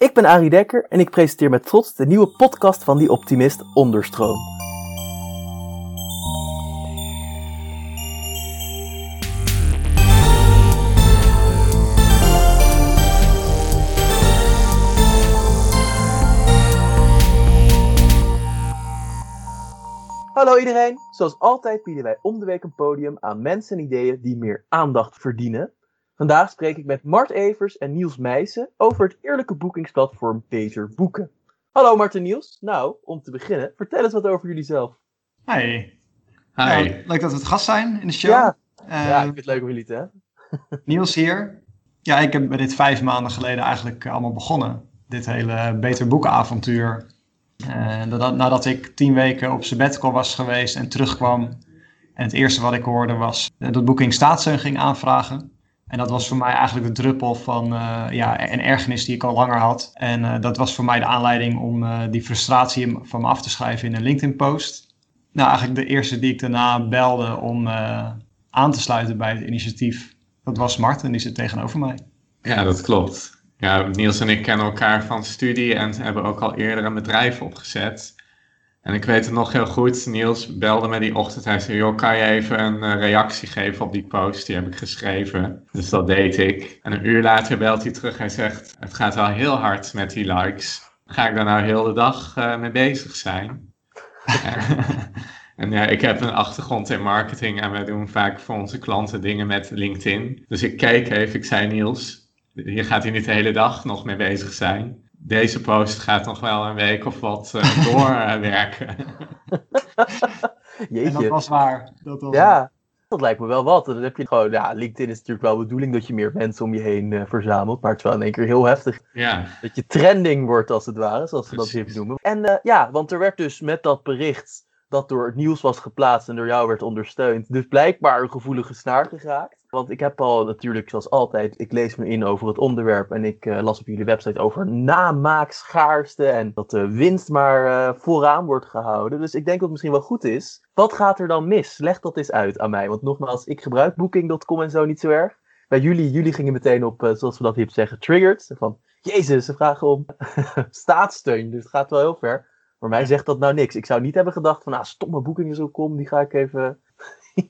Ik ben Arie Dekker en ik presenteer met trots de nieuwe podcast van Die Optimist Onderstroom. Hallo iedereen! Zoals altijd bieden wij om de week een podium aan mensen en ideeën die meer aandacht verdienen. Vandaag spreek ik met Mart Evers en Niels Meijsen over het eerlijke boekingsplatform Beter Boeken. Hallo Mart en Niels. Nou, om te beginnen, vertel eens wat over jullie zelf. Hi. Hi. Nou, leuk dat we het gast zijn in de show. Ja, Eh, ja ik vind het leuk om jullie te hebben. Niels hier. Ja, ik heb met dit vijf maanden geleden eigenlijk allemaal begonnen. Dit hele Beter Boekenavontuur. Eh, nadat, nadat ik tien weken op sabbatical was geweest en terugkwam. En het eerste wat ik hoorde was dat Booking staatssteun ging aanvragen. En dat was voor mij eigenlijk de druppel van eh, ja, een ergernis die ik al langer had. En eh, dat was voor mij de aanleiding om eh, die frustratie van me af te schrijven in een LinkedIn-post. Nou, eigenlijk de eerste die ik daarna belde om aan te sluiten bij het initiatief, dat was Marten, die zit tegenover mij. Ja, dat klopt. Ja, Niels en ik kennen elkaar van studie en hebben ook al eerder een bedrijf opgezet. En ik weet het nog heel goed, Niels belde me die ochtend. Hij zei, joh, kan je even een eh, reactie geven op die post? Die heb ik geschreven. Dus dat deed ik. En een uur later belt hij terug. Hij zegt, het gaat wel heel hard met die likes. Ga ik daar nou heel de dag eh, mee bezig zijn? en ja, ik heb een achtergrond in marketing en wij doen vaak voor onze klanten dingen met LinkedIn. Dus ik keek even, ik zei Niels, hier gaat hij niet de hele dag nog mee bezig zijn. Deze post gaat nog wel een week of wat uh, doorwerken. En dat Jeetje. was waar. Dat was Ja, dat lijkt me wel wat. Dan heb je gewoon, ja, LinkedIn is natuurlijk wel de bedoeling dat je meer mensen om je heen eh, verzamelt. Maar het is wel in één keer heel heftig ja, dat je trending wordt als het ware, zoals ze dat even noemen. En eh, ja, want er werd dus met dat bericht dat door het nieuws was geplaatst en door jou werd ondersteund, dus blijkbaar een gevoelige snaar geraakt. Want ik heb al natuurlijk, zoals altijd, ik lees me in over het onderwerp en ik eh, las op jullie website over namaakschaarste en dat de winst maar eh, vooraan wordt gehouden. Dus ik denk dat het misschien wel goed is. Wat gaat er dan mis? Leg dat eens uit aan mij. Want nogmaals, ik gebruik booking.com en zo niet zo erg. Bij jullie, jullie gingen meteen op, eh, zoals we dat hier zeggen, triggered. Van, jezus, ze vragen om staatssteun, dus het gaat wel heel ver. Maar mij zegt dat nou niks. Ik zou niet hebben gedacht van, ah, stomme boekingen.com, die ga ik even...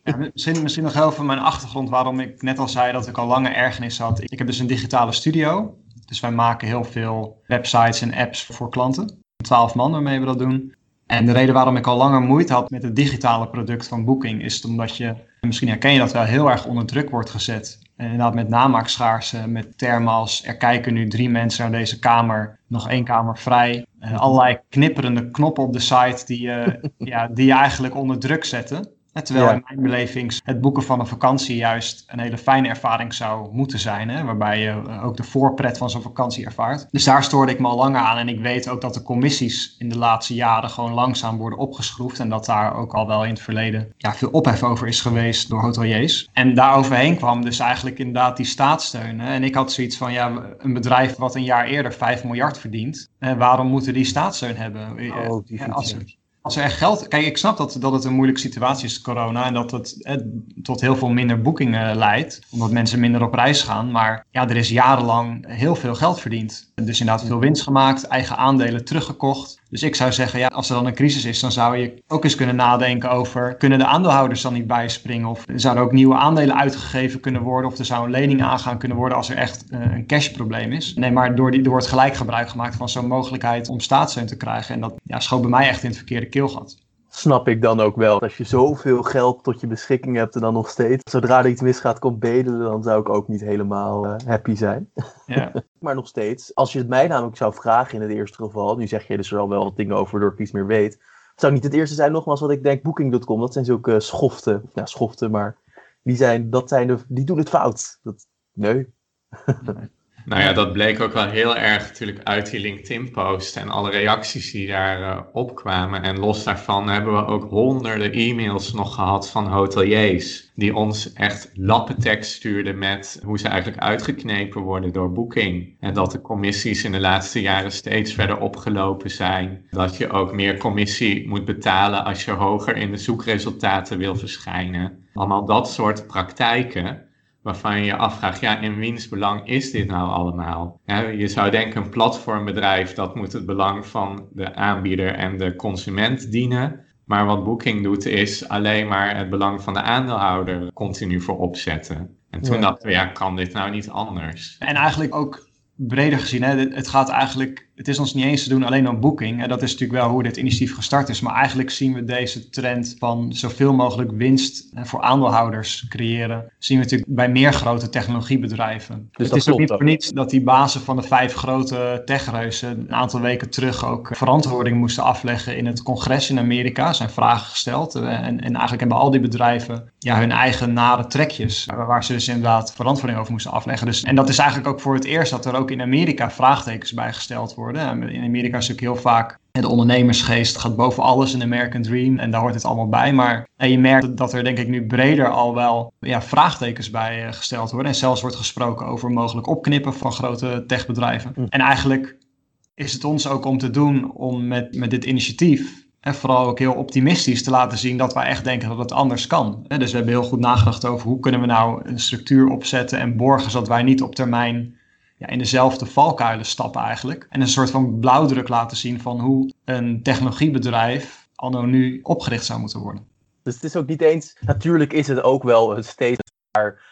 Ja, misschien, misschien nog heel veel mijn achtergrond waarom ik net al zei dat ik al lange ergernis had. Ik heb dus een digitale studio. Dus wij maken heel veel websites en apps voor klanten. Twaalf man waarmee we dat doen. En de reden waarom ik al langer moeite had met het digitale product van Booking is omdat je, misschien herken je dat wel, heel erg onder druk wordt gezet. En inderdaad met namaakschaarsen, met termen als er kijken nu drie mensen naar deze kamer, nog één kamer vrij. Eh, allerlei knipperende knoppen op de site die, je ja, die je eigenlijk onder druk zetten. Eh, Terwijl Ja. in mijn beleving het boeken van een vakantie juist een hele fijne ervaring zou moeten zijn. Hè? Waarbij je eh, ook de voorpret van zo'n vakantie ervaart. Dus daar stoorde ik me al langer aan. En ik weet ook dat de commissies in de laatste jaren gewoon langzaam worden opgeschroefd. En dat daar ook al wel in het verleden ja, veel ophef over is geweest door hoteliers. En daaroverheen kwam dus eigenlijk inderdaad die staatssteun. hè. En ik had zoiets van, ja, een bedrijf wat een jaar eerder 5 miljard verdient. eh, waarom moeten die staatssteun hebben? Eh, Oh, die ja, vind als, ik. Als er echt geld. Kijk, ik snap dat, dat het een moeilijke situatie is, corona. En dat het eh, tot heel veel minder boekingen leidt. Omdat mensen minder op reis gaan. Maar ja, er is jarenlang heel veel geld verdiend. Dus inderdaad veel winst gemaakt, eigen aandelen teruggekocht. Dus ik zou zeggen, ja, als er dan een crisis is, dan zou je ook eens kunnen nadenken over. Kunnen de aandeelhouders dan niet bijspringen? Of zouden ook nieuwe aandelen uitgegeven kunnen worden? Of er zou een lening aangaan kunnen worden als er echt eh, een cashprobleem is? Nee, maar door, die, door het gelijk gebruik gemaakt van zo'n mogelijkheid om staatssteun te krijgen. En dat ja, schoot bij mij echt in het verkeerde keelgat. Snap ik dan ook wel. Als je zoveel geld tot je beschikking hebt en dan nog steeds, zodra er iets misgaat, komt bedelen, dan zou ik ook niet helemaal eh, happy zijn. Ja. Maar nog steeds, als je het mij namelijk zou vragen in het eerste geval, nu zeg je dus er al wel wat dingen over waardoor ik iets meer weet, zou niet het eerste zijn nogmaals wat ik denk, booking.com, dat zijn zulke schoften, ja schoften, maar die, zijn, dat zijn de, die doen het fout. Dat, nee. Nou ja, dat bleek ook wel heel erg natuurlijk uit die LinkedIn-post en alle reacties die daar eh, opkwamen. En los daarvan hebben we ook honderden e-mails nog gehad van hoteliers. Die ons echt lappentekst stuurden met hoe ze eigenlijk uitgeknepen worden door Booking. En dat de commissies in de laatste jaren steeds verder opgelopen zijn. Dat je ook meer commissie moet betalen als je hoger in de zoekresultaten wil verschijnen. Allemaal dat soort praktijken waarvan je je afvraagt, ja, in wiens belang is dit nou allemaal? je zou denken, een platformbedrijf, dat moet het belang van de aanbieder en de consument dienen. Maar wat Booking doet, is alleen maar het belang van de aandeelhouder continu voorop zetten. En toen dachten we, ja, kan dit nou niet anders? En eigenlijk ook breder gezien, hè, het gaat eigenlijk het is ons niet eens te doen alleen aan boeking. En dat is natuurlijk wel hoe dit initiatief gestart is. Maar eigenlijk zien we deze trend van zoveel mogelijk winst voor aandeelhouders creëren. Zien we natuurlijk bij meer grote technologiebedrijven. Dus het is ook niet voor niets dat die bazen van de vijf grote techreuzen een aantal weken terug ook verantwoording moesten afleggen in het congres in Amerika. Er zijn vragen gesteld. En, en eigenlijk hebben al die bedrijven ja, hun eigen nare trekjes. Waar ze dus inderdaad verantwoording over moesten afleggen. Dus, en dat is eigenlijk ook voor het eerst dat er ook in Amerika vraagtekens bij gesteld worden. In Amerika is natuurlijk heel vaak de ondernemersgeest gaat boven alles, een American Dream. En daar hoort het allemaal bij. Maar je merkt dat er denk ik nu breder al wel ja, vraagtekens bij eh, gesteld worden. En zelfs wordt gesproken over mogelijk opknippen van grote techbedrijven. Mm. En eigenlijk is het ons ook om te doen om met, met dit initiatief en vooral ook heel optimistisch te laten zien dat wij echt denken dat het anders kan. Dus we hebben heel goed nagedacht over hoe kunnen we nou een structuur opzetten en borgen zodat wij niet op termijn ja, in dezelfde valkuilen stappen eigenlijk. En een soort van blauwdruk laten zien van hoe een technologiebedrijf anno nu opgericht zou moeten worden. Dus het is ook niet eens, natuurlijk is het ook wel steeds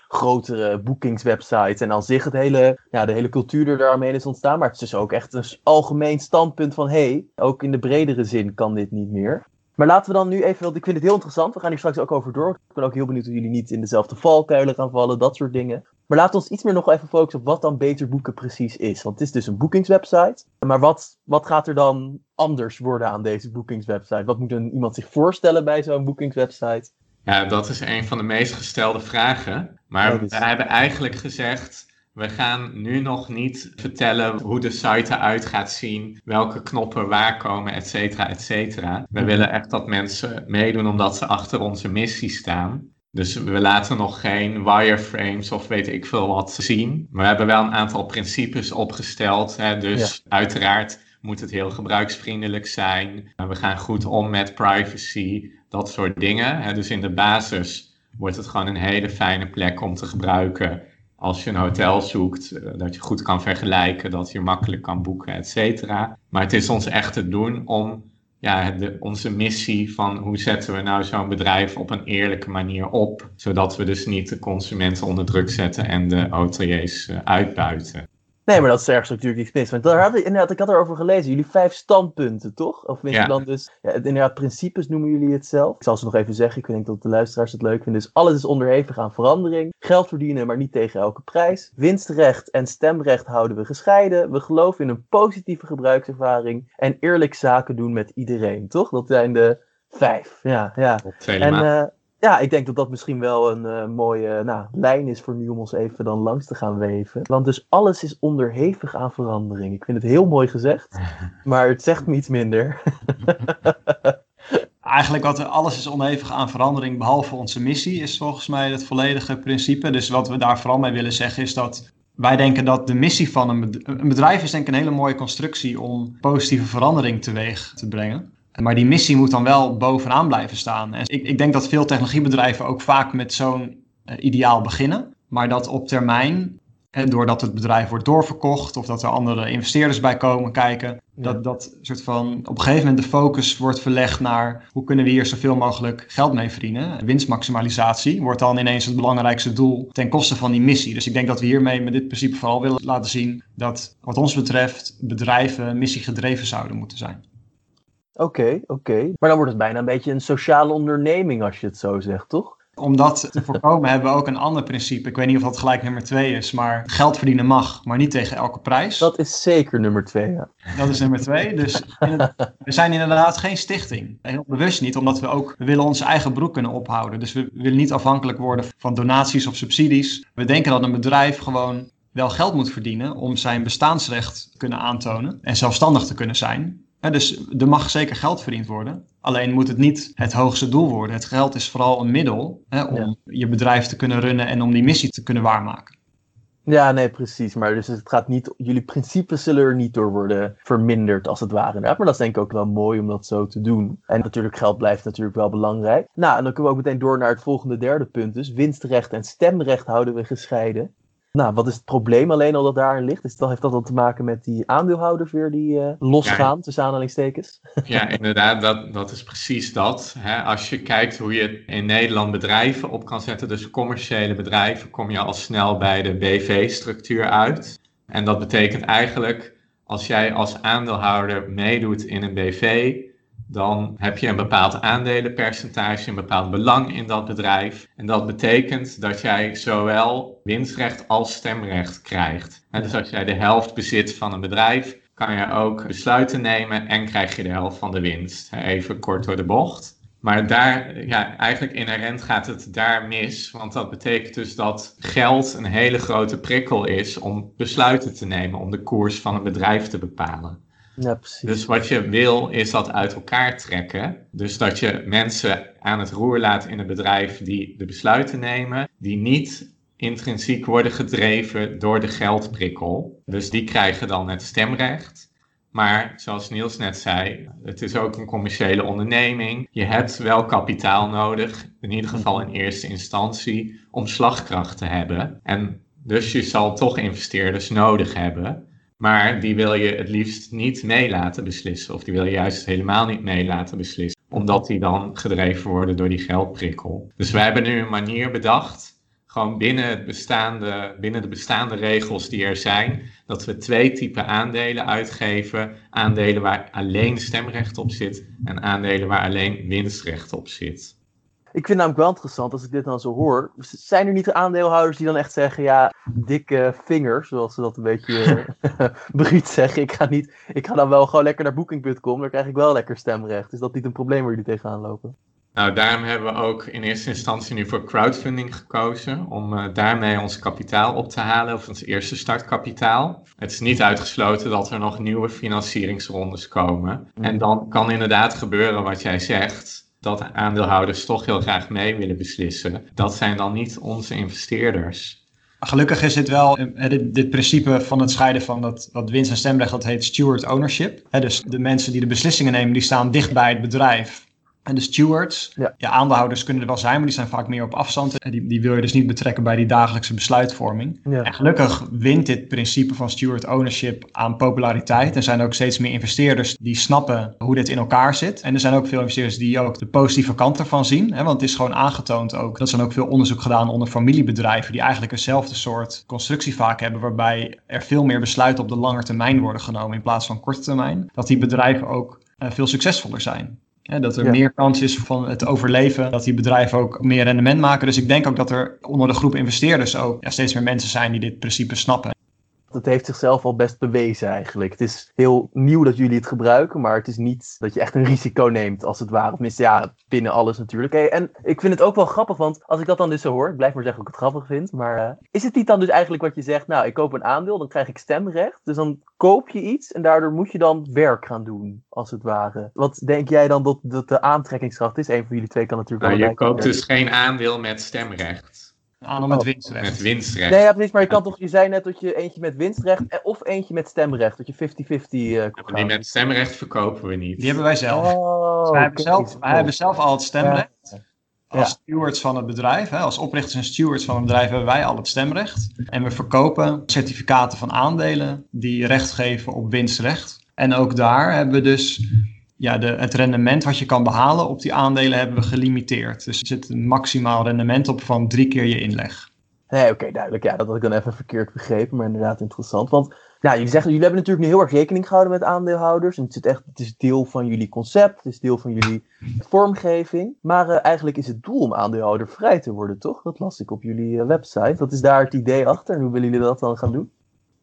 grotere boekingswebsite en al zich het hele, ja, de hele cultuur er daarmee is ontstaan. Maar het is dus ook echt een algemeen standpunt van hé, hey, ook in de bredere zin kan dit niet meer. Maar laten we dan nu even, want ik vind het heel interessant. We gaan hier straks ook over door. Ik ben ook heel benieuwd hoe jullie niet in dezelfde valkuilen gaan vallen, dat soort dingen. Maar laten we ons iets meer nog even focussen op wat dan Beter Boeken precies is. Want het is dus een boekingswebsite. Maar wat, wat gaat er dan anders worden aan deze boekingswebsite? Wat moet een, iemand zich voorstellen bij zo'n boekingswebsite? Ja, dat is een van de meest gestelde vragen. Maar we hebben eigenlijk gezegd, we gaan nu nog niet vertellen hoe de site eruit gaat zien, welke knoppen waar komen, et cetera, et cetera. We mhm. willen echt dat mensen meedoen omdat ze achter onze missie staan. Dus we laten nog geen wireframes of weet ik veel wat zien. Maar we hebben wel een aantal principes opgesteld. Hè? Dus uiteraard moet het heel gebruiksvriendelijk zijn. We gaan goed om met privacy, dat soort dingen. Hè? Dus in de basis wordt het gewoon een hele fijne plek om te gebruiken. Als je een hotel zoekt, eh, dat je goed kan vergelijken, dat je makkelijk kan boeken, et cetera. Maar het is ons echt te doen om ja, de, onze missie van hoe zetten we nou zo'n bedrijf op een eerlijke manier op, zodat we dus niet de consumenten onder druk zetten en de hoteliers uh, uitbuiten. Nee, maar dat is ergens natuurlijk iets mis. Want daar had ik, inderdaad, ik had erover gelezen. Jullie vijf standpunten, toch? Of je dan dus... Ja, inderdaad, principes noemen jullie het zelf. Ik zal ze nog even zeggen. Ik denk dat de luisteraars het leuk vinden. Dus alles is onderhevig aan verandering. Geld verdienen, maar niet tegen elke prijs. Winstrecht en stemrecht houden we gescheiden. We geloven in een positieve gebruikservaring. En eerlijk zaken doen met iedereen, toch? Dat zijn de vijf. Ja, ja. En, ja, ik denk dat dat misschien wel een uh, mooie nou, lijn is voor nu om ons even dan langs te gaan weven. Want dus alles is onderhevig aan verandering. Ik vind het heel mooi gezegd, maar het zegt me iets minder. Eigenlijk wat alles is onderhevig aan verandering, behalve onze missie, is volgens mij het volledige principe. Dus wat we daar vooral mee willen zeggen is dat wij denken dat de missie van een bedrijf, een bedrijf is denk ik een hele mooie constructie om positieve verandering teweeg te brengen. Maar die missie moet dan wel bovenaan blijven staan. En ik, ik denk dat veel technologiebedrijven ook vaak met zo'n uh, ideaal beginnen. Maar dat op termijn, hè, doordat het bedrijf wordt doorverkocht of dat er andere investeerders bij komen kijken, dat, dat soort van op een gegeven moment de focus wordt verlegd naar hoe kunnen we hier zoveel mogelijk geld mee verdienen. Winstmaximalisatie wordt dan ineens het belangrijkste doel ten koste van die missie. Dus ik denk dat we hiermee met dit principe vooral willen laten zien dat wat ons betreft bedrijven missiegedreven zouden moeten zijn. Oké, oké. Maar dan wordt het bijna een beetje een sociale onderneming als je het zo zegt, toch? Om dat te voorkomen hebben we ook een ander principe. Ik weet niet of dat gelijk nummer twee is, maar geld verdienen mag, maar niet tegen elke prijs. Dat is zeker nummer twee, ja. Dat is nummer twee. Dus we zijn inderdaad geen stichting. Heel bewust niet, omdat we ook we willen onze eigen broek kunnen ophouden. Dus we willen niet afhankelijk worden van donaties of subsidies. We denken dat een bedrijf gewoon wel geld moet verdienen om zijn bestaansrecht te kunnen aantonen en zelfstandig te kunnen zijn dus er mag zeker geld verdiend worden. Alleen moet het niet het hoogste doel worden. Het geld is vooral een middel hè, om je bedrijf te kunnen runnen en om die missie te kunnen waarmaken. Ja, nee, precies. Maar dus het gaat niet, jullie principes zullen er niet door worden verminderd, als het ware. Maar dat is denk ik ook wel mooi om dat zo te doen. En natuurlijk, geld blijft natuurlijk wel belangrijk. Nou, en dan kunnen we ook meteen door naar het volgende derde punt. Dus winstrecht en stemrecht houden we gescheiden. Nou, wat is het probleem alleen al dat daarin ligt? Is dat, heeft dat dan te maken met die aandeelhouders weer die uh, losgaan, ja, tussen aanhalingstekens? Ja, inderdaad, dat, dat is precies dat. Hè. Als je kijkt hoe je in Nederland bedrijven op kan zetten, dus commerciële bedrijven, kom je al snel bij de BV-structuur uit. En dat betekent eigenlijk, als jij als aandeelhouder meedoet in een BV, dan heb je een bepaald aandelenpercentage, een bepaald belang in dat bedrijf. En dat betekent dat jij zowel winstrecht als stemrecht krijgt. En dus als jij de helft bezit van een bedrijf, kan je ook besluiten nemen en krijg je de helft van de winst. Even kort door de bocht. Maar daar, ja, eigenlijk inherent gaat het daar mis. Want dat betekent dus dat geld een hele grote prikkel is om besluiten te nemen, om de koers van een bedrijf te bepalen. Ja, precies. Dus wat je wil is dat uit elkaar trekken. Dus dat je mensen aan het roer laat in een bedrijf die de besluiten nemen, die niet intrinsiek worden gedreven door de geldprikkel. Dus die krijgen dan het stemrecht. Maar zoals Niels net zei, het is ook een commerciële onderneming. Je hebt wel kapitaal nodig, in ieder geval in eerste instantie, om slagkracht te hebben. En dus je zal toch investeerders nodig hebben. Maar die wil je het liefst niet mee laten beslissen. Of die wil je juist helemaal niet mee laten beslissen. Omdat die dan gedreven worden door die geldprikkel. Dus wij hebben nu een manier bedacht. Gewoon binnen, het bestaande, binnen de bestaande regels die er zijn. Dat we twee typen aandelen uitgeven. Aandelen waar alleen stemrecht op zit. En aandelen waar alleen winstrecht op zit. Ik vind het namelijk wel interessant als ik dit dan zo hoor. Zijn er niet aandeelhouders die dan echt zeggen: ja, dikke vingers, zoals ze dat een beetje bruut zeggen. Ik ga, niet, ik ga dan wel gewoon lekker naar booking.com, dan krijg ik wel lekker stemrecht. Is dat niet een probleem waar jullie tegenaan lopen? Nou, daarom hebben we ook in eerste instantie nu voor crowdfunding gekozen. Om uh, daarmee ons kapitaal op te halen, of ons eerste startkapitaal. Het is niet uitgesloten dat er nog nieuwe financieringsrondes komen. En dan kan inderdaad gebeuren wat jij zegt dat aandeelhouders toch heel graag mee willen beslissen. Dat zijn dan niet onze investeerders. Gelukkig is dit wel, dit, dit, principe van het scheiden van dat, wat winst en stemrecht, dat heet steward ownership. dus de mensen die de beslissingen nemen, die staan dicht bij het bedrijf. En de stewards, ja. ja. aandeelhouders kunnen er wel zijn, maar die zijn vaak meer op afstand. En die, die wil je dus niet betrekken bij die dagelijkse besluitvorming. Ja. En gelukkig wint dit principe van steward ownership aan populariteit. Er zijn ook steeds meer investeerders die snappen hoe dit in elkaar zit. En er zijn ook veel investeerders die ook de positieve kant ervan zien. Hè, want het is gewoon aangetoond ook. Dat er ook veel onderzoek gedaan onder familiebedrijven die eigenlijk eenzelfde soort constructie vaak hebben. Waarbij er veel meer besluiten op de lange termijn worden genomen in plaats van korte termijn. Dat die bedrijven ook uh, veel succesvoller zijn dat er meer kans is van het overleven, dat die bedrijven ook meer rendement maken. Dus ik denk ook dat er onder de groep investeerders ook ja, steeds meer mensen zijn die dit principe snappen. Het heeft zichzelf al best bewezen eigenlijk. Het is heel nieuw dat jullie het gebruiken, maar het is niet dat je echt een risico neemt als het ware. Tenminste, ja, binnen alles natuurlijk. Hey, en ik vind het ook wel grappig, want als ik dat dan dus zo hoor, ik blijf maar zeggen dat ik het grappig vind, maar uh, is het niet dan dus eigenlijk wat je zegt, nou, ik koop een aandeel, dan krijg ik stemrecht. Dus dan koop je iets en daardoor moet je dan werk gaan doen, als het ware. Wat denk jij dan dat, dat de aantrekkingskracht is? Een van jullie twee kan natuurlijk nou, Je koopt dus geen aandeel met stemrecht. Aandeel met oh. winstrecht. Met winstrecht. Nee, ja, precies, maar je kan toch, je zei net dat je eentje met winstrecht of eentje met stemrecht, dat je 50-50 uh, eh, Die met stemrecht verkopen we niet. Die hebben wij zelf. Oh, dus wij, hebben zelf wij hebben zelf al het stemrecht. Als stewards van het bedrijf, hè, als oprichters en stewards van het bedrijf, hebben wij al het stemrecht. En we verkopen certificaten van aandelen die recht geven op winstrecht. En ook daar hebben we dus ja, de, het rendement wat je kan behalen op die aandelen hebben we gelimiteerd. Dus er zit een maximaal rendement op van drie keer je inleg. Nee, oké, duidelijk. Ja, dat had ik dan even verkeerd begrepen, maar inderdaad interessant. Want nou, jullie zeggen, jullie hebben natuurlijk nu heel erg rekening gehouden met aandeelhouders. En het, zit echt, het is deel van jullie concept, het is deel van jullie vormgeving. Maar uh, eigenlijk is het doel om aandeelhouder vrij te worden, toch? Dat las ik op jullie uh, website. Wat is daar het idee achter en hoe willen jullie dat dan gaan doen?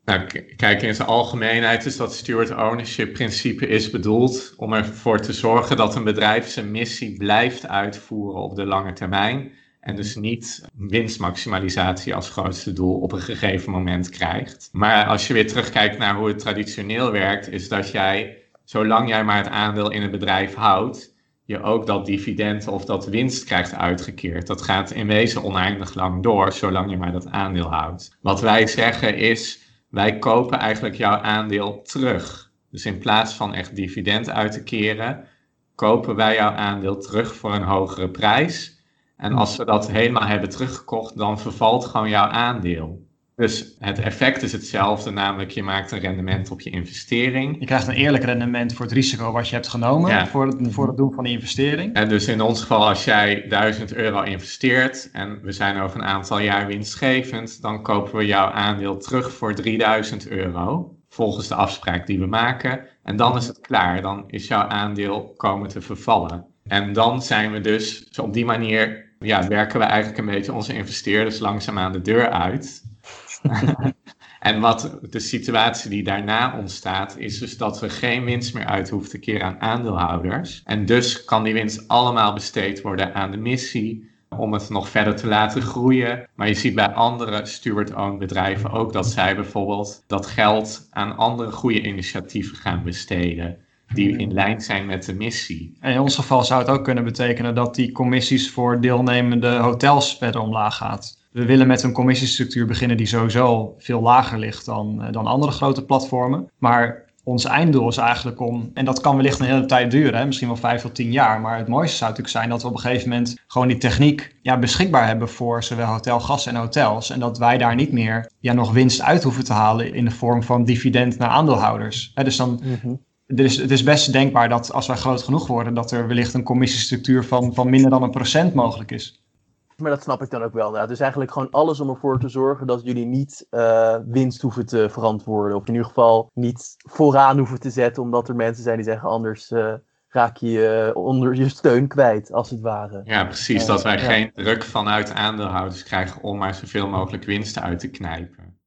Nou, kijk, in zijn algemeenheid is dat steward ownership principe is bedoeld om ervoor te zorgen dat een bedrijf zijn missie blijft uitvoeren op de lange termijn. En dus niet winstmaximalisatie als grootste doel op een gegeven moment krijgt. Maar als je weer terugkijkt naar hoe het traditioneel werkt, is dat jij, zolang jij maar het aandeel in het bedrijf houdt, je ook dat dividend of dat winst krijgt uitgekeerd. Dat gaat in wezen oneindig lang door, zolang je maar dat aandeel houdt. Wat wij zeggen is, wij kopen eigenlijk jouw aandeel terug. Dus in plaats van echt dividend uit te keren, kopen wij jouw aandeel terug voor een hogere prijs. En als we dat helemaal hebben teruggekocht, dan vervalt gewoon jouw aandeel. Dus het effect is hetzelfde, namelijk je maakt een rendement op je investering. Je krijgt een eerlijk rendement voor het risico wat je hebt genomen voor, het, voor het doen van die investering. En dus in ons geval, als jij 1000 euro investeert en we zijn over een aantal jaar winstgevend, dan kopen we jouw aandeel terug voor 3000 euro, volgens de afspraak die we maken. En dan is het klaar, dan is jouw aandeel komen te vervallen. En dan zijn we dus, op die manier ja, werken we eigenlijk een beetje onze investeerders langzaam aan de deur uit. en wat de situatie die daarna ontstaat, is dus dat we geen winst meer uit hoeven te keren aan aandeelhouders. En dus kan die winst allemaal besteed worden aan de missie om het nog verder te laten groeien. Maar je ziet bij andere steward-owned bedrijven ook dat zij bijvoorbeeld dat geld aan andere goede initiatieven gaan besteden. Die in lijn zijn met de missie. En in ons geval zou het ook kunnen betekenen dat die commissies voor deelnemende hotels verder omlaag gaat we willen met een commissiestructuur beginnen die sowieso veel lager ligt dan, eh, dan andere grote platformen. Maar ons einddoel is eigenlijk om, en dat kan wellicht een hele tijd duren, hè, misschien wel vijf tot tien jaar. Maar het mooiste zou natuurlijk zijn dat we op een gegeven moment gewoon die techniek ja, beschikbaar hebben voor zowel hotelgasten en hotels. En dat wij daar niet meer ja, nog winst uit hoeven te halen in de vorm van dividend naar aandeelhouders. Hè, dus dan. Mm het is best denkbaar dat als wij groot genoeg worden, dat er wellicht een commissiestructuur van, van minder dan een procent mogelijk is. Maar dat snap ik dan ook wel. Dus eigenlijk gewoon alles om ervoor te zorgen dat jullie niet uh, winst hoeven te verantwoorden. Of in ieder geval niet vooraan hoeven te zetten, omdat er mensen zijn die zeggen anders uh, raak je uh, onder je steun kwijt, als het ware. Ja, precies. dat wij geen druk vanuit aandeelhouders krijgen om maar zoveel mogelijk winsten uit te knijpen.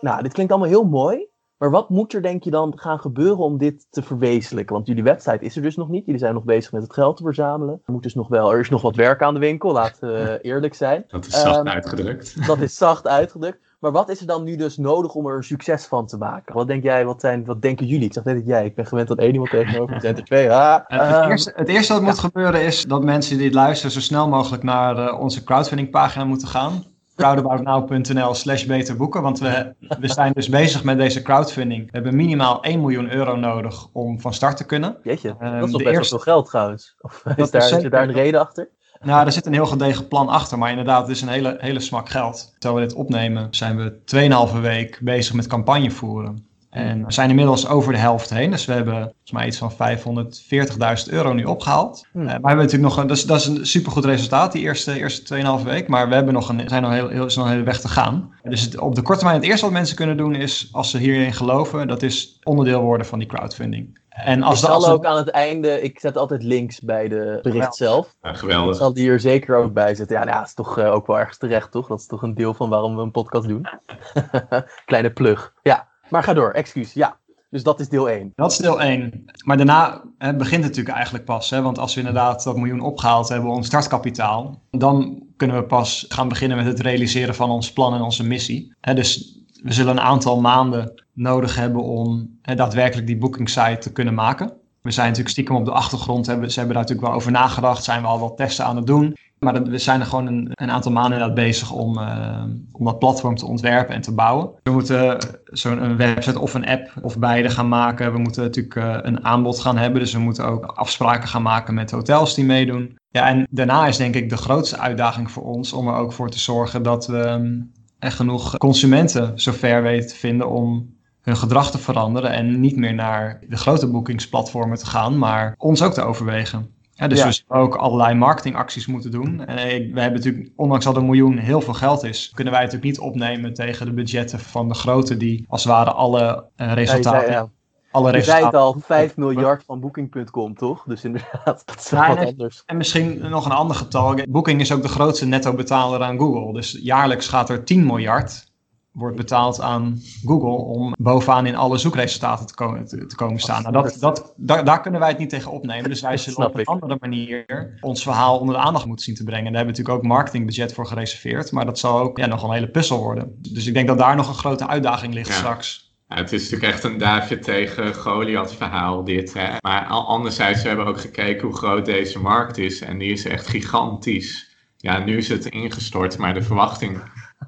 Nou, dit klinkt allemaal heel mooi. Maar wat moet er denk je dan gaan gebeuren om dit te verwezenlijken? Want jullie website is er dus nog niet. Jullie zijn nog bezig met het geld te verzamelen. Er, moet dus nog wel, er is nog wat werk aan de winkel, laten we eerlijk zijn. Dat is zacht um, uitgedrukt. Dat is zacht uitgedrukt. Maar wat is er dan nu dus nodig om er een succes van te maken? Wat denk jij, wat, zijn, wat denken jullie? Ik zeg net dat jij, ik ben gewend dat één iemand tegenover me zijn er twee. Ah, het, ehm, eerste, het, eerste, wat moet gebeuren is dat mensen die luisteren zo snel mogelijk naar uh, onze crowdfunding moeten gaan crowdaboutnow.nl slash beterboeken. Want we, we zijn dus bezig met deze crowdfunding. We hebben minimaal 1 miljoen euro nodig om van start te kunnen. Jeetje, um, dat is nog best eerste... wel veel geld trouwens. Of is daar, is daar een reden achter? Nou, er zit een heel gedegen plan achter, maar inderdaad, het is een hele, hele smak geld. Terwijl we dit opnemen, zijn we 2,5 week bezig met campagne voeren. En we zijn inmiddels over de helft heen. Dus we hebben volgens mij iets van 540.000 euro nu opgehaald. Hmm. Uh, maar we hebben natuurlijk nog een, dat, is, dat is een supergoed resultaat, die eerste, eerste 2,5 week. Maar we hebben nog een, zijn nog heel, heel, is nog een hele weg te gaan. Dus het, op de korte termijn, het eerste wat mensen kunnen doen is, als ze hierin geloven, dat is onderdeel worden van die crowdfunding. En als ik zal ook aan het einde, ik zet altijd links bij de bericht zelf. Ja, geweldig. Ik zal die er zeker ook bij zetten. Ja, nou, dat is toch uh, ook wel ergens terecht, toch? Dat is toch een deel van waarom we een podcast doen. Kleine plug. Ja. Maar ga door, excuus. Ja, dus dat is deel 1. Dat is deel 1. Maar daarna hè, begint het natuurlijk eigenlijk pas. Hè? Want als we inderdaad dat miljoen opgehaald hebben, ons startkapitaal, dan kunnen we pas gaan beginnen met het realiseren van ons plan en onze missie. Hè, dus we zullen een aantal maanden nodig hebben om hè, daadwerkelijk die bookingsite te kunnen maken. We zijn natuurlijk stiekem op de achtergrond, hebben, ze hebben daar natuurlijk wel over nagedacht, zijn we al wat testen aan het doen. Maar we zijn er gewoon een, een aantal maanden inderdaad bezig om, uh, om dat platform te ontwerpen en te bouwen. We moeten zo'n website of een app of beide gaan maken. We moeten natuurlijk uh, een aanbod gaan hebben. Dus we moeten ook afspraken gaan maken met hotels die meedoen. Ja, en daarna is denk ik de grootste uitdaging voor ons om er ook voor te zorgen dat we um, genoeg consumenten zover weten te vinden om hun gedrag te veranderen en niet meer naar de grote boekingsplatformen te gaan, maar ons ook te overwegen. Ja, dus we zullen ook allerlei marketingacties moeten doen. En eh, we hebben natuurlijk, ondanks dat een miljoen heel veel geld is, kunnen wij natuurlijk niet opnemen tegen de budgetten van de grote die als het ware alle uh, resultaten. Ja, alle je zei het al, 5 miljard van Booking.com, toch? Dus inderdaad, dat is wat anders. En misschien nog een ander getal. Booking is ook de grootste netto betaler aan Google. Dus jaarlijks gaat er 10 miljard wordt betaald aan Google om bovenaan in alle zoekresultaten te komen, te, komen staan. Nou, dat, dat, daar, daar, kunnen wij het niet tegen opnemen. Dus wij zullen op een andere manier ons verhaal onder de aandacht moeten zien te brengen. En daar hebben we natuurlijk ook marketingbudget voor gereserveerd. Maar dat zal ook ja, nog een hele puzzel worden. Dus ik denk dat daar nog een grote uitdaging ligt straks. Ja, het is natuurlijk echt een David tegen Goliath verhaal dit. Hè? Maar anderzijds, we hebben ook gekeken hoe groot deze markt is. En die is echt gigantisch. Ja, nu is het ingestort, maar de verwachting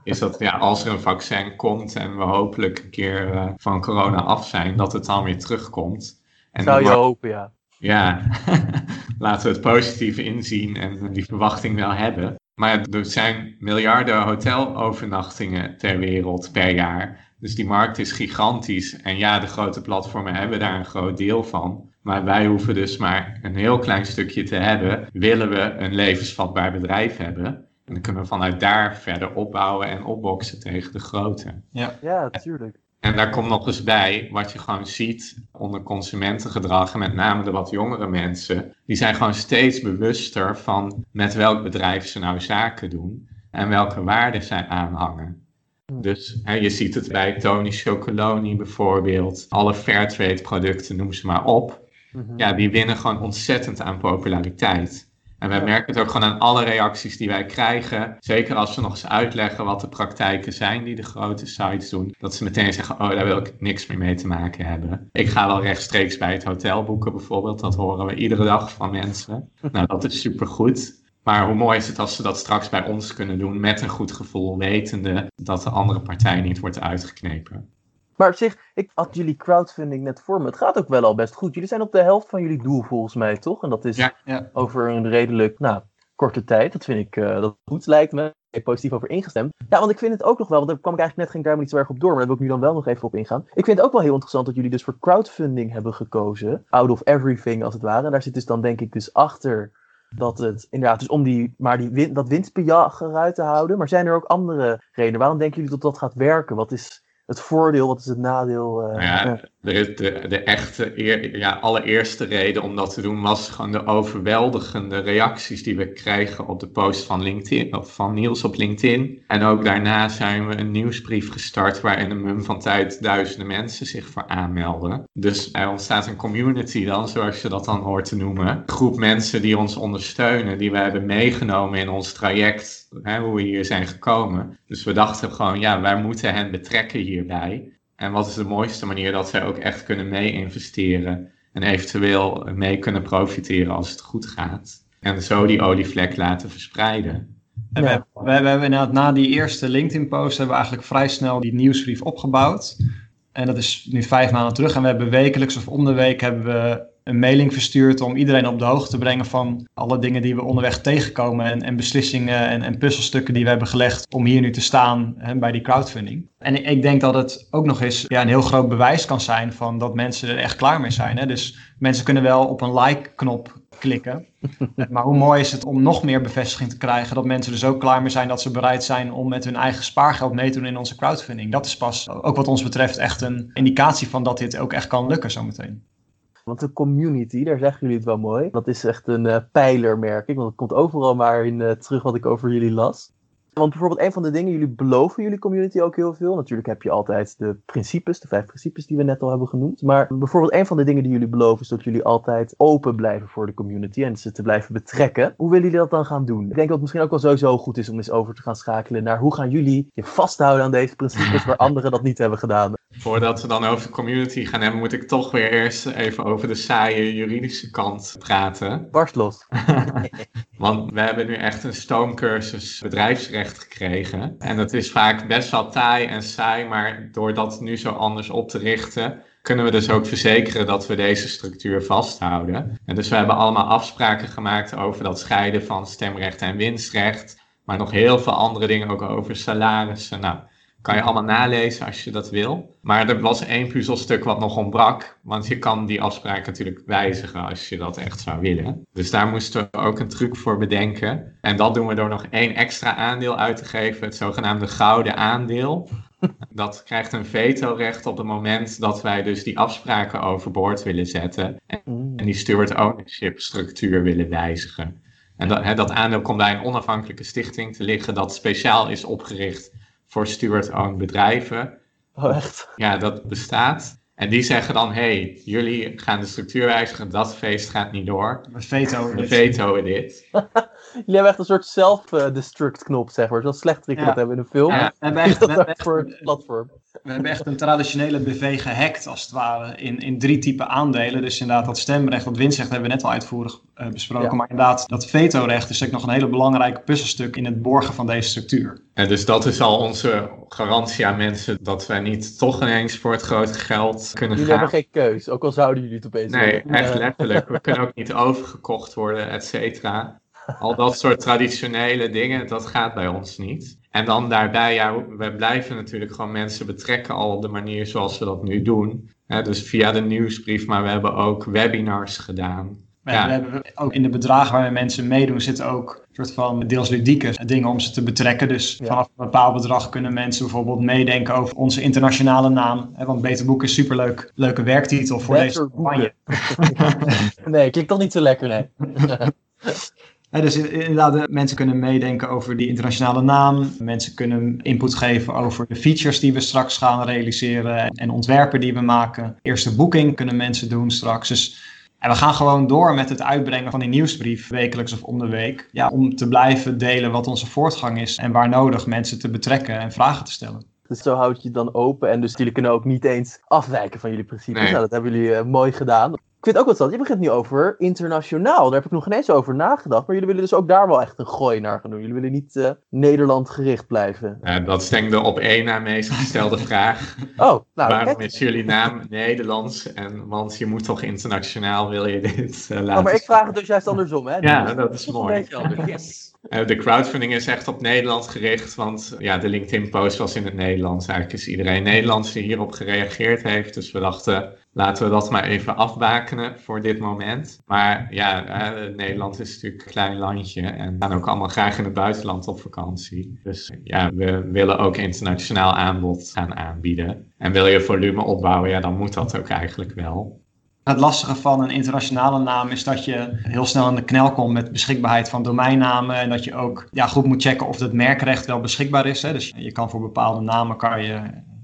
is dat ja, als er een vaccin komt en we hopelijk een keer uh, van corona af zijn, dat het dan weer terugkomt. En Zou je hopen, ja. Ja, laten we het positieve inzien en die verwachting wel hebben. Maar er zijn miljarden hotelovernachtingen ter wereld per jaar. Dus die markt is gigantisch. En ja, de grote platformen hebben daar een groot deel van. Maar wij hoeven dus maar een heel klein stukje te hebben. Willen we een levensvatbaar bedrijf hebben? En dan kunnen we vanuit daar verder opbouwen en opboksen tegen de grote. Ja, ja natuurlijk. En daar komt nog eens bij, wat je gewoon ziet onder consumentengedrag, en met name de wat jongere mensen, die zijn gewoon steeds bewuster van met welk bedrijf ze nou zaken doen en welke waarden zij aanhangen. Hmm. Dus hè, je ziet het bij Tony Chocoloni bijvoorbeeld, alle Fairtrade producten, noem ze maar op. Mhm. Ja, die winnen gewoon ontzettend aan populariteit. En wij merken het ook gewoon aan alle reacties die wij krijgen. Zeker als we nog eens uitleggen wat de praktijken zijn die de grote sites doen. Dat ze meteen zeggen, oh daar wil ik niks meer mee te maken hebben. Ik ga wel rechtstreeks bij het hotel boeken bijvoorbeeld. Dat horen we iedere dag van mensen. Nou, dat is supergoed. Maar hoe mooi is het als ze dat straks bij ons kunnen doen met een goed gevoel, wetende dat de andere partij niet wordt uitgeknepen. Maar op zich, ik had jullie crowdfunding net voor me. Het gaat ook wel al best goed. Jullie zijn op de helft van jullie doel volgens mij, toch? En dat is ja, ja. over een redelijk nou, korte tijd. Dat vind ik uh, dat goed lijkt me. Ik heb positief over ingestemd. Ja, want ik vind het ook nog wel, want daar kwam ik eigenlijk net ging daar niet zo erg op door, maar daar wil ik nu dan wel nog even op ingaan. Ik vind het ook wel heel interessant dat jullie dus voor crowdfunding hebben gekozen. Out of everything als het ware. En daar zit dus dan denk ik dus achter dat het inderdaad dus om die, maar die, dat winstbejag eruit te houden. Maar zijn er ook andere redenen? Waarom denken jullie dat dat gaat werken? Wat is het voordeel, wat is het nadeel? Uh, ja, de, de, echte, eer, ja, allereerste reden om dat te doen was gewoon de overweldigende reacties die we krijgen op de post van LinkedIn, of van Niels op LinkedIn. En ook daarna zijn we een nieuwsbrief gestart waar in een mum van tijd duizenden mensen zich voor aanmelden. Dus er ontstaat een community dan, zoals je dat dan hoort te noemen. Een groep mensen die ons ondersteunen, die we hebben meegenomen in ons traject, hè, hoe we hier zijn gekomen. Dus we dachten gewoon, ja, wij moeten hen betrekken hierbij. En wat is de mooiste manier dat zij ook echt kunnen mee-investeren en eventueel mee kunnen profiteren als het goed gaat. En zo die olievlek laten verspreiden. En we, we, we, hebben inderdaad na die eerste LinkedIn-post hebben we eigenlijk vrij snel die nieuwsbrief opgebouwd. En dat is nu vijf maanden terug. En we hebben wekelijks of om de week hebben we een mailing verstuurd om iedereen op de hoogte te brengen van alle dingen die we onderweg tegenkomen en, en beslissingen en, en, puzzelstukken die we hebben gelegd om hier nu te staan hè, bij die crowdfunding. En ik denk dat het ook nog eens ja, een heel groot bewijs kan zijn van dat mensen er echt klaar mee zijn. Hè? Dus mensen kunnen wel op een like-knop klikken. Maar hoe mooi is het om nog meer bevestiging te krijgen dat mensen er zo klaar mee zijn dat ze bereid zijn om met hun eigen spaargeld mee te doen in onze crowdfunding. Dat is pas, ook wat ons betreft, echt een indicatie van dat dit ook echt kan lukken zometeen. Want de community, daar zeggen jullie het wel mooi. Dat is echt een uh, pijler, merk ik. Want het komt overal maar in uh, terug wat ik over jullie las. Want bijvoorbeeld een van de dingen, jullie beloven jullie community ook heel veel. Natuurlijk heb je altijd de principes, de vijf principes die we net al hebben genoemd. Maar bijvoorbeeld een van de dingen die jullie beloven is dat jullie altijd open blijven voor de community en ze te blijven betrekken. Hoe willen jullie dat dan gaan doen? Ik denk dat het misschien ook wel sowieso goed is om eens over te gaan schakelen naar hoe gaan jullie je vasthouden aan deze principes waar anderen dat niet hebben gedaan. Voordat we dan over de community gaan hebben, moet ik toch weer eerst even over de saaie juridische kant praten. Barst los. Want we hebben nu echt een stoomcursus bedrijfsrecht gekregen. En dat is vaak best wel taai en saai, maar door dat nu zo anders op te richten, kunnen we dus ook verzekeren dat we deze structuur vasthouden. En dus we hebben allemaal afspraken gemaakt over dat scheiden van stemrecht en winstrecht. Maar nog heel veel andere dingen ook over salarissen. Nou, kan je allemaal nalezen als je dat wil. Maar er was één puzzelstuk wat nog ontbrak. Want je kan die afspraak natuurlijk wijzigen als je dat echt zou willen. Dus daar moesten we ook een truc voor bedenken. En dat doen we door nog één extra aandeel uit te geven. Het zogenaamde gouden aandeel. Dat krijgt een vetorecht op het moment dat wij dus die afspraken overboord willen zetten. En die steward ownership structuur willen wijzigen. En dat, hè, dat aandeel komt bij een onafhankelijke stichting te liggen dat speciaal is opgericht voor steward-owned bedrijven. Oh, echt? Ja, dat bestaat. En die zeggen dan, hey, jullie gaan de structuur wijzigen, dat feest gaat niet door. We veto. We vetoen dit. Jullie hebben echt een soort self-destruct knop, zeg maar. Zoals slechterikken Ja. dat hebben in een film. Ja, we hebben echt, dat we dan hebben echt, voor een platform? we hebben echt een traditionele BV gehackt, als het ware, in, in drie typen aandelen. Dus inderdaad, dat stemrecht, dat winstrecht hebben we net al uitvoerig eh, besproken. Ja. Maar inderdaad, dat vetorecht is ook nog een hele belangrijke puzzelstuk in het borgen van deze structuur. En dus dat is al onze garantie aan mensen dat wij niet toch ineens voor het grote geld kunnen Jullie gaan. hebben geen keus, ook al zouden jullie het opeens Nee, echt letterlijk. We kunnen ook niet overgekocht worden, et cetera. Al dat soort traditionele dingen, dat gaat bij ons niet. En dan daarbij, ja, we blijven natuurlijk gewoon mensen betrekken al op de manier zoals we dat nu doen. Dus via de nieuwsbrief, maar we hebben ook webinars gedaan. We, Ja. we hebben ook in de bedragen waarmee mensen meedoen zitten ook een soort van deels ludieke dingen om ze te betrekken. Dus Ja. vanaf een bepaald bedrag kunnen mensen bijvoorbeeld meedenken over onze internationale naam. Hè, want Beter Boek is superleuk leuke werktitel voor deze campagne. nee, klinkt toch niet zo lekker, nee. Hè, dus inderdaad, de mensen kunnen meedenken over die internationale naam. Mensen kunnen input geven over de features die we straks gaan realiseren en ontwerpen die we maken. Eerste boeking kunnen mensen doen straks. Dus en we gaan gewoon door met het uitbrengen van die nieuwsbrief, wekelijks of om de week. Ja, om te blijven delen wat onze voortgang is en waar nodig mensen te betrekken en vragen te stellen. Dus zo houd je het dan open. En dus jullie kunnen ook niet eens afwijken van jullie principes. Nee. Nou, dat hebben jullie eh, mooi gedaan. Ik vind het ook wat interessant. Je begint nu over internationaal. Daar heb ik nog geen eens over nagedacht. Maar jullie willen dus ook daar wel echt een gooi naar gaan doen. Jullie willen niet eh, Nederland gericht blijven. Dat is denk ik de op één na meest gestelde vraag. Oh, nou, Waarom kijk. is jullie naam Nederlands? En, want je moet toch internationaal, wil je dit eh, laten Oh, maar ik vraag het dus juist andersom, hè? Ja, Dus dat is mooi. Anders. Yes. Eh, de crowdfunding is echt op Nederland gericht, want ja, de LinkedIn-post was in het Nederlands. Eigenlijk is iedereen Nederlands die hierop gereageerd heeft. Dus we dachten, laten we dat maar even afbakenen voor dit moment. Maar ja, eh, Nederland is natuurlijk een klein landje en gaan ook allemaal graag in het buitenland op vakantie. Dus ja, we willen ook internationaal aanbod gaan aanbieden. En wil je volume opbouwen, ja, dan moet dat ook eigenlijk wel. Het lastige van een internationale naam is dat je heel snel aan de knel komt met beschikbaarheid van domeinnamen. En dat je ook ja, goed moet checken of het merkrecht wel beschikbaar is. Hè. Dus je kan voor bepaalde namen kan je,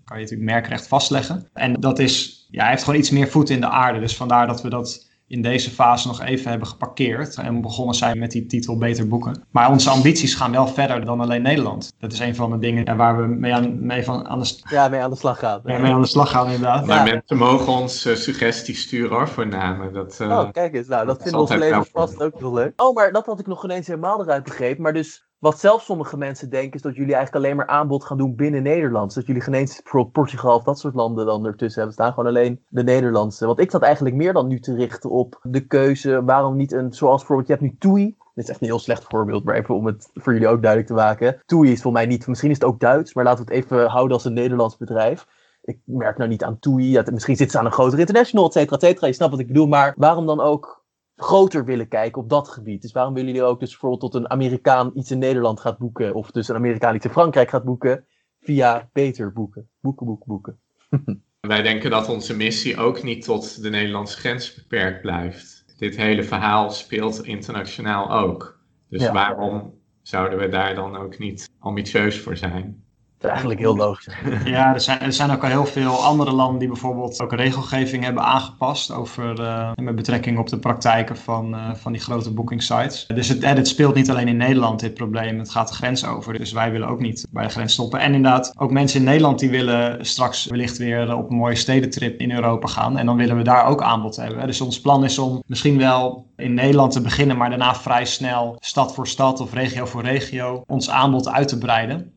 kan je natuurlijk merkrecht vastleggen. En dat is, ja, heeft gewoon iets meer voet in de aarde. Dus vandaar dat we dat in deze fase nog even hebben geparkeerd. En begonnen zijn met die titel Beter Boeken. Maar onze ambities gaan wel verder dan alleen Nederland. Dat is een van de dingen waar we mee aan, mee van aan, de, Ja, mee aan de slag gaan. mee aan de slag gaan inderdaad. Maar Ja. mensen mogen ons eh, suggesties sturen hoor, voor namen. Dat, eh, Oh, kijk eens. Nou, dat is vinden onze lezers welkom. vast ook wel leuk. Oh, maar dat had ik nog ineens helemaal eruit begrepen. Maar dus, wat zelfs sommige mensen denken, is dat jullie eigenlijk alleen maar aanbod gaan doen binnen Nederland. Dus dat jullie geen eens bijvoorbeeld Portugal of dat soort landen dan ertussen hebben staan. Gewoon alleen de Nederlandse. Want ik zat eigenlijk meer dan nu te richten op de keuze. Waarom niet een, zoals bijvoorbeeld, je hebt nu TUI. Dit is echt een heel slecht voorbeeld, maar even om het voor jullie ook duidelijk te maken. TUI is voor mij niet, misschien is het ook Duits, maar laten we het even houden als een Nederlands bedrijf. Ik merk nou niet aan TUI. Misschien zit ze aan een grotere international, et cetera, et cetera. Je snapt wat ik bedoel. Maar waarom dan ook groter willen kijken op dat gebied? Dus waarom willen jullie ook dus bijvoorbeeld tot een Amerikaan iets in Nederland gaat boeken? Of dus een Amerikaan iets in Frankrijk gaat boeken? Via beter boeken. Boeken, boeken, boeken. Wij denken dat onze missie ook niet tot de Nederlandse grens beperkt blijft. Dit hele verhaal speelt internationaal ook. Dus Ja. waarom zouden we daar dan ook niet ambitieus voor zijn? Is eigenlijk heel logisch. Ja, er zijn, er zijn ook al heel veel andere landen die bijvoorbeeld ook regelgeving hebben aangepast over, eh, met betrekking op de praktijken van, eh, van die grote boekingsites. Dus het, en het speelt niet alleen in Nederland dit probleem, het gaat de grens over. Dus wij willen ook niet bij de grens stoppen. En inderdaad, ook mensen in Nederland die willen straks wellicht weer op een mooie stedentrip in Europa gaan. En dan willen we daar ook aanbod hebben. Dus ons plan is om misschien wel in Nederland te beginnen, maar daarna vrij snel stad voor stad of regio voor regio ons aanbod uit te breiden.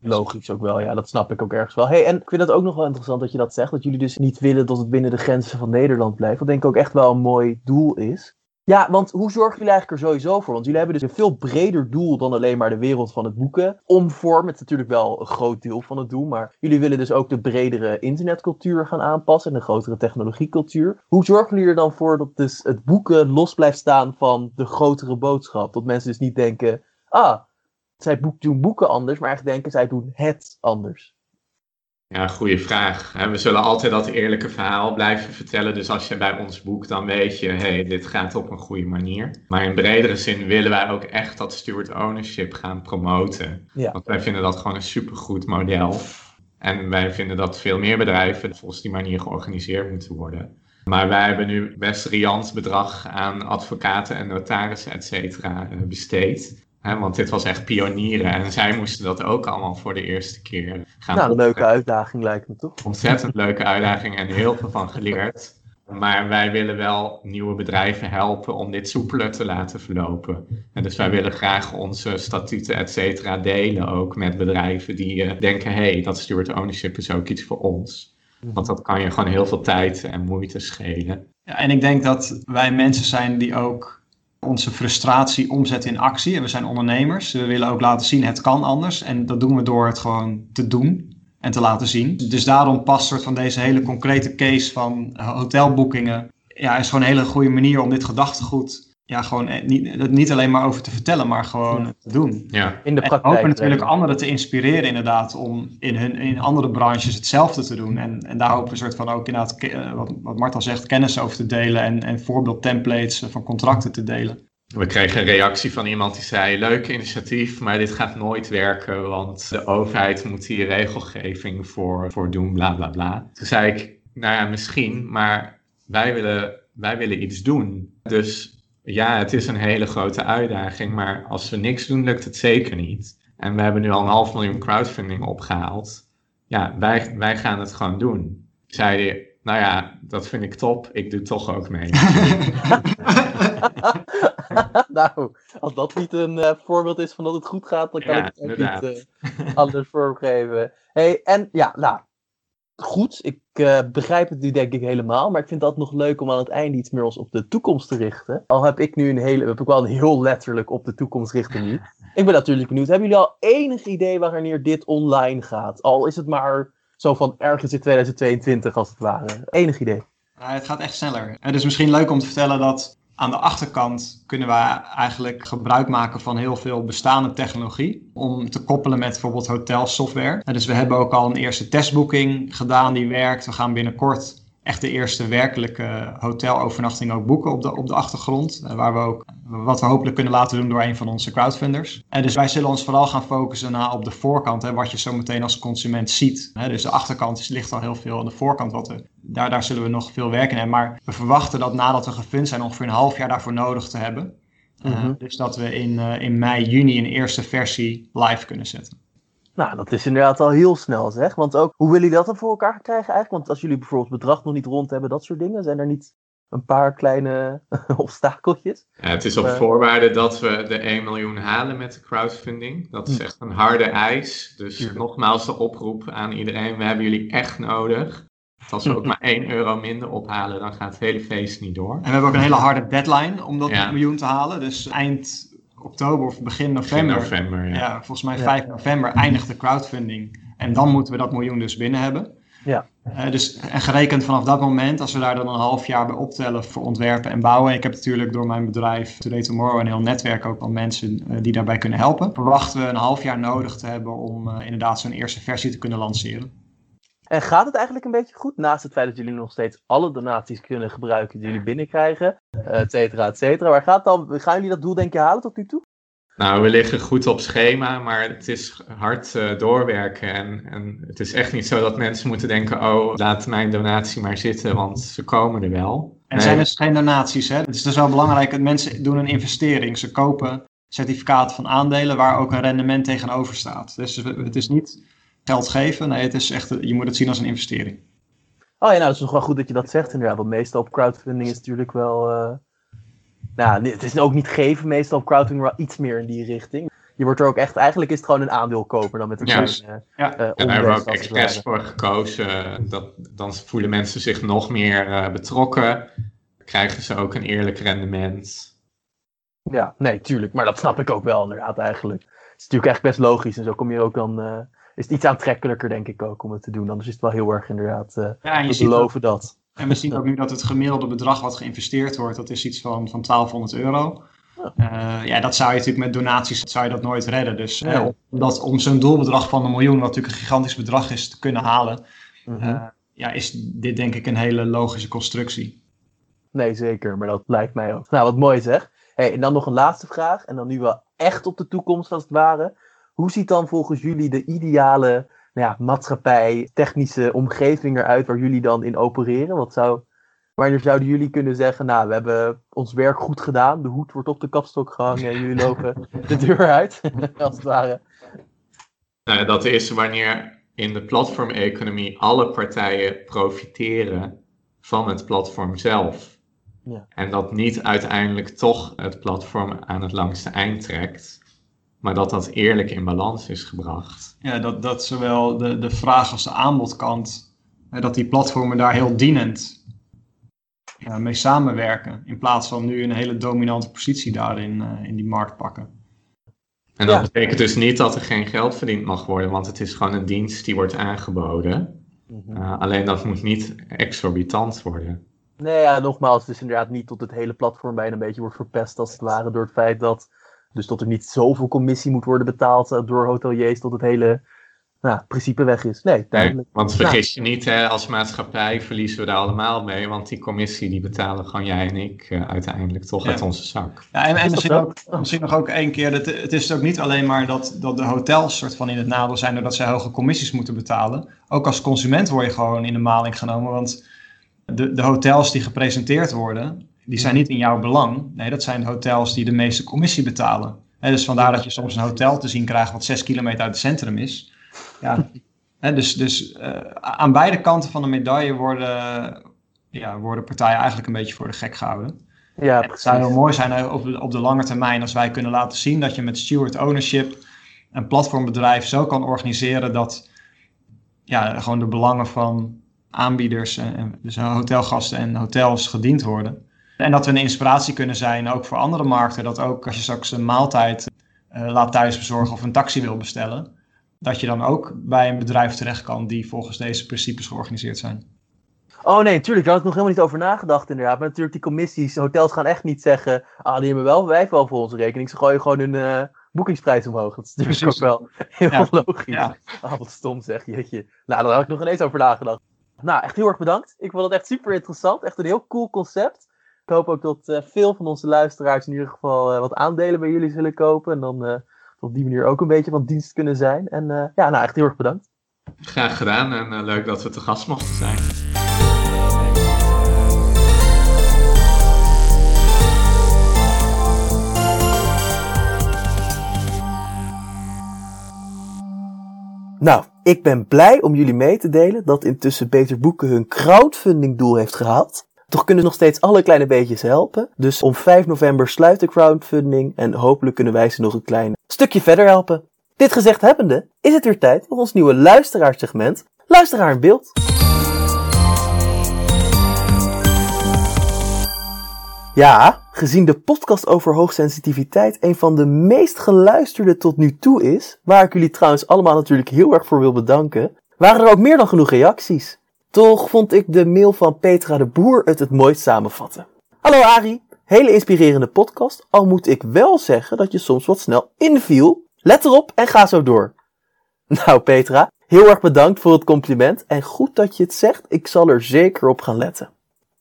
Logisch ook wel, ja, dat snap ik ook ergens wel. Hey, en ik vind het ook nog wel interessant dat je dat zegt, dat jullie dus niet willen dat het binnen de grenzen van Nederland blijft. Wat denk ik ook echt wel een mooi doel is. Ja, want hoe zorgen jullie eigenlijk er sowieso voor? Want jullie hebben dus een veel breder doel dan alleen maar de wereld van het boeken. Omvorm, het is natuurlijk wel een groot deel van het doel, maar jullie willen dus ook de bredere internetcultuur gaan aanpassen en de grotere technologiecultuur. Hoe zorgen jullie er dan voor dat dus het boeken los blijft staan van de grotere boodschap? Dat mensen dus niet denken, ah, zij boek, doen boeken anders, maar eigenlijk denken zij doen het anders. Ja, goede vraag. We zullen altijd dat eerlijke verhaal blijven vertellen. Dus als je bij ons boekt, dan weet je, hey, dit gaat op een goede manier. Maar in bredere zin willen wij ook echt dat steward ownership gaan promoten. Ja. Want wij vinden dat gewoon een supergoed model. En wij vinden dat veel meer bedrijven volgens die manier georganiseerd moeten worden. Maar wij hebben nu best riant bedrag aan advocaten en notarissen, et cetera, eh, besteed. Hè, want dit was echt pionieren en zij moesten dat ook allemaal voor de eerste keer gaan Nou, een leuke uitdaging lijkt me toch? Ontzettend leuke uitdaging en heel veel van geleerd. Maar wij willen wel nieuwe bedrijven helpen om dit soepeler te laten verlopen. En dus wij willen graag onze statuten, et cetera, delen ook met bedrijven die eh, denken, hé, hey, dat steward ownership is ook iets voor ons. Want dat kan je gewoon heel veel tijd en moeite schelen. Ja, en ik denk dat wij mensen zijn die ook onze frustratie omzetten in actie. En we zijn ondernemers. We willen ook laten zien, het kan anders. En dat doen we door het gewoon te doen en te laten zien. Dus daarom past soort van deze hele concrete case van hotelboekingen. Ja, is gewoon een hele goede manier om dit gedachtegoed... Ja, gewoon eh, niet, niet alleen maar over te vertellen, maar gewoon te doen. Ja, In de En praktijk. hopen natuurlijk anderen te inspireren inderdaad om in, hun, in andere branches hetzelfde te doen. En, en daar hopen we soort van ook inderdaad, eh, wat, wat Marta zegt, kennis over te delen en, en voorbeeldtemplates van contracten te delen. we kregen een reactie van iemand die zei, leuk initiatief, maar dit gaat nooit werken, want de overheid moet hier regelgeving voor, voor doen, bla bla bla. Toen zei ik, nou ja, misschien, maar wij willen, wij willen iets doen. Dus ja, het is een hele grote uitdaging, maar als we niks doen, lukt het zeker niet. En we hebben nu al een half miljoen crowdfunding opgehaald. Ja, wij, wij gaan het gewoon doen. Zei hij, nou ja, dat vind ik top, ik doe toch ook mee. nou, als dat niet een eh, voorbeeld is van dat het goed gaat, dan kan Ja, ik het ook niet eh, anders vormgeven. Hey, en ja, nou, goed. Ik eh, begrijp het nu denk ik helemaal. Maar ik vind dat nog leuk om aan het einde iets meer op de toekomst te richten. Al heb ik nu een hele, heb ik wel een heel letterlijk op de toekomst richten nu. Ik ben natuurlijk benieuwd. Hebben jullie al enig idee wanneer dit online gaat? Al is het maar zo van ergens in 2022 als het ware. Enig idee. Nou, het gaat echt sneller. Het is misschien leuk om te vertellen dat aan de achterkant kunnen we eigenlijk gebruik maken van heel veel bestaande technologie. Om te koppelen met bijvoorbeeld hotelsoftware. Dus we hebben ook al een eerste testboeking gedaan die werkt. We gaan binnenkort echt de eerste werkelijke hotelovernachting ook boeken op de, op de achtergrond. eh, Waar we ook, wat we hopelijk kunnen laten doen door een van onze crowdfunders. En dus wij zullen ons vooral gaan focussen naar op de voorkant, hè, wat je zo meteen als consument ziet. Hè, dus de achterkant is, ligt al heel veel, aan de voorkant, wat daar, daar zullen we nog veel werk in hebben. Maar we verwachten dat nadat we gefund zijn, ongeveer een half jaar daarvoor nodig te hebben. Uh, Mhm. Dus dat we in, uh, in mei, juni een eerste versie live kunnen zetten. Nou, dat is inderdaad al heel snel zeg. Want ook, hoe willen jullie dat dan voor elkaar krijgen eigenlijk? Want als jullie bijvoorbeeld het bedrag nog niet rond hebben, dat soort dingen, zijn er niet een paar kleine obstakeltjes? Ja, het is op Uh, voorwaarde dat we de 1 miljoen halen met de crowdfunding. Dat is Hm. echt een harde eis. Dus nogmaals de oproep aan iedereen. We hebben jullie echt nodig. Want Als we ook maar 1 euro minder ophalen, dan gaat het hele feest niet door. En we hebben ook een hele harde deadline om dat Ja. miljoen te halen. Dus eind oktober of begin Begin november. ja. Ja, volgens mij Ja. 5 november eindigt de crowdfunding. En dan moeten we dat miljoen dus binnen hebben. Ja. Eh, dus, en gerekend vanaf dat moment, als we daar dan een half jaar bij optellen voor ontwerpen en bouwen. Ik heb natuurlijk door mijn bedrijf Today Tomorrow een heel netwerk ook van mensen eh, die daarbij kunnen helpen. Verwachten we een half jaar nodig te hebben om eh, inderdaad zo'n eerste versie te kunnen lanceren. En gaat het eigenlijk een beetje goed? Naast het feit dat jullie nog steeds alle donaties kunnen gebruiken die jullie binnenkrijgen, eh, et cetera, et cetera. Waar gaat dan, gaan jullie dat doel denk je halen tot nu toe? Nou, we liggen goed op schema, maar het is hard eh, doorwerken. En, en het is echt niet zo dat mensen moeten denken: oh, laat mijn donatie maar zitten, want ze komen er wel. En Nee. zijn dus geen donaties. Hè? Het is dus wel belangrijk dat mensen doen een investering. Ze kopen certificaten van aandelen waar ook een rendement tegenover staat. Dus het is niet geld geven. Nee, het is echt, je moet het zien als een investering. Oh ja, nou, het is nog wel goed dat je dat zegt inderdaad. Want meestal op crowdfunding is natuurlijk wel... eh, Nou, het is ook niet geven, meestal op crowdfunding wel iets meer in die richting. Je wordt er ook echt... Eigenlijk is het gewoon een aandeelkoper dan met een Ja. kleine Ja. eh, En daar hebben we ook expres voor gekozen. Dat, dan voelen mensen zich nog meer eh, betrokken. Krijgen ze ook een eerlijk rendement. Ja, nee, tuurlijk. Maar dat snap ik ook wel inderdaad eigenlijk. Het is natuurlijk echt best logisch. En zo kom je ook dan... eh, is het iets aantrekkelijker, denk ik ook, om het te doen. Anders is het wel heel erg inderdaad... eh Ja, en, je beloven dat. en we zien ook nu dat het gemiddelde bedrag wat geïnvesteerd wordt, dat is iets van, van 1200 euro. Uh, ja, dat zou je natuurlijk met donaties zou je dat nooit redden. Dus uh, om, dat, om zo'n doelbedrag van een miljoen, wat natuurlijk een gigantisch bedrag is, te kunnen halen, mm -hmm. ja, is dit denk ik een hele logische constructie. Nee, zeker. Maar dat lijkt mij ook. Nou, wat mooi zeg. Hey, en dan nog een laatste vraag. En dan nu wel echt op de toekomst als het ware. Hoe ziet dan volgens jullie de ideale nou ja, maatschappij, technische omgeving eruit waar jullie dan in opereren? Wat zou, wanneer zouden jullie kunnen zeggen, nou, we hebben ons werk goed gedaan, de hoed wordt op de kapstok gehangen en jullie lopen de deur uit, als het ware? Nou, dat is wanneer in de platformeconomie alle partijen profiteren van het platform zelf. Ja. En dat niet uiteindelijk toch het platform aan het langste eind trekt, maar dat dat eerlijk in balans is gebracht. Ja, dat, dat zowel de, de vraag als de aanbodkant, dat die platformen daar heel dienend ja, mee samenwerken, in plaats van nu een hele dominante positie daarin uh, in die markt pakken. En dat betekent dus niet dat er geen geld verdiend mag worden, want het is gewoon een dienst die wordt aangeboden. Uh, alleen dat moet niet exorbitant worden. Nee, ja, nogmaals, het is inderdaad niet tot het hele platform bijna een beetje wordt verpest als het ware door het feit dat dus dat er niet zoveel commissie moet worden betaald eh, door hoteliers tot het hele nou, principe weg is. Nee, duidelijk. want vergis je niet, hè, als maatschappij verliezen we daar allemaal mee. Want die commissie die betalen gewoon jij en ik uh, uiteindelijk toch uit onze zak. Ja, en, en misschien, ook, misschien nog ook één keer. Dat, het is ook niet alleen maar dat, dat de hotels soort van in het nadeel zijn doordat zij hoge commissies moeten betalen. Ook als consument word je gewoon in de maling genomen. Want de, de hotels die gepresenteerd worden, die zijn niet in jouw belang. Nee, dat zijn de hotels die de meeste commissie betalen. dus vandaar dat je soms een hotel te zien krijgt wat zes kilometer uit het centrum is. Ja. dus dus uh, aan beide kanten van de medaille worden, ja, worden partijen eigenlijk een beetje voor de gek gehouden. Ja, het zou heel mooi zijn op de, op de lange termijn als wij kunnen laten zien dat je met steward ownership een platformbedrijf zo kan organiseren dat ja, gewoon de belangen van aanbieders, en, dus hotelgasten en hotels gediend worden. En dat we een inspiratie kunnen zijn ook voor andere markten. Dat ook als je straks een maaltijd uh, laat thuis bezorgen of een taxi wil bestellen, dat je dan ook bij een bedrijf terecht kan die volgens deze principes georganiseerd zijn. Oh nee, natuurlijk. Daar had ik nog helemaal niet over nagedacht inderdaad. Maar natuurlijk, die commissies, hotels gaan echt niet zeggen... Ah, die hebben wel, wij wel voor onze rekening. Ze gooien gewoon hun uh, boekingsprijs omhoog. Dat is natuurlijk ook wel heel ja. logisch. Ja. Ah, wat stom zeg, jeetje. Nou, daar had ik nog ineens over nagedacht. Nou, echt heel erg bedankt. Ik vond het echt super interessant. Echt een heel cool concept. Ik hoop ook dat uh, veel van onze luisteraars in ieder geval uh, wat aandelen bij jullie zullen kopen. En dan uh, op die manier ook een beetje van dienst kunnen zijn. En ja, nou echt heel erg bedankt. Graag gedaan en leuk dat we te gast mochten zijn. Nou, ik ben blij om jullie mee te delen dat intussen Beter Boeken hun crowdfunding doel heeft gehaald. Toch kunnen nog steeds alle kleine beetjes helpen. Dus om 5 november sluit de crowdfunding en hopelijk kunnen wij ze nog een klein stukje verder helpen. Dit gezegd hebbende, is het weer tijd voor ons nieuwe luisteraarsegment Luisteraar in beeld. Ja, gezien de podcast over hoogsensitiviteit een van de meest geluisterde tot nu toe is, waar ik jullie trouwens allemaal natuurlijk heel erg voor wil bedanken, waren er ook meer dan genoeg reacties. Toch vond ik de mail van Petra de Boer het het mooist samenvatten. Hallo Ari, hele inspirerende podcast, al moet ik wel zeggen dat je soms wat snel inviel. Let erop en ga zo door. Nou Petra, heel erg bedankt voor het compliment en goed dat je het zegt, ik zal er zeker op gaan letten.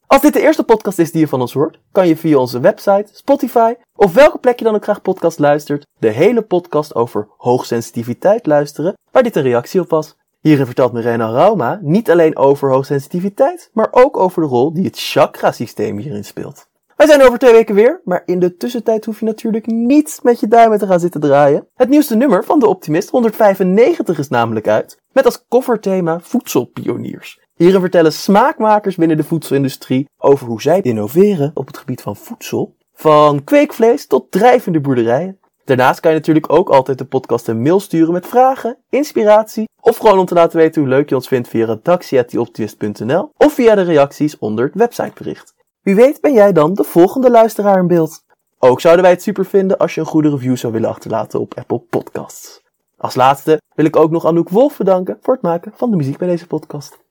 Als dit de eerste podcast is die je van ons hoort, kan je via onze website, Spotify of welke plek je dan ook graag podcast luistert, de hele podcast over hoogsensitiviteit luisteren, waar dit een reactie op was. Hierin vertelt Mirena Rauma niet alleen over hoogsensitiviteit, maar ook over de rol die het chakra-systeem hierin speelt. Wij zijn over twee weken weer, maar in de tussentijd hoef je natuurlijk niet met je duimen te gaan zitten draaien. Het nieuwste nummer van De Optimist 195 is namelijk uit, met als kofferthema voedselpioniers. Hierin vertellen smaakmakers binnen de voedselindustrie over hoe zij innoveren op het gebied van voedsel, van kweekvlees tot drijvende boerderijen. Daarnaast kan je natuurlijk ook altijd de podcast een mail sturen met vragen, inspiratie of gewoon om te laten weten hoe leuk je ons vindt via redactie.optimist.nl of via de reacties onder het websitebericht. Wie weet ben jij dan de volgende luisteraar in beeld. Ook zouden wij het super vinden als je een goede review zou willen achterlaten op Apple Podcasts. Als laatste wil ik ook nog Anouk Wolf bedanken voor het maken van de muziek bij deze podcast.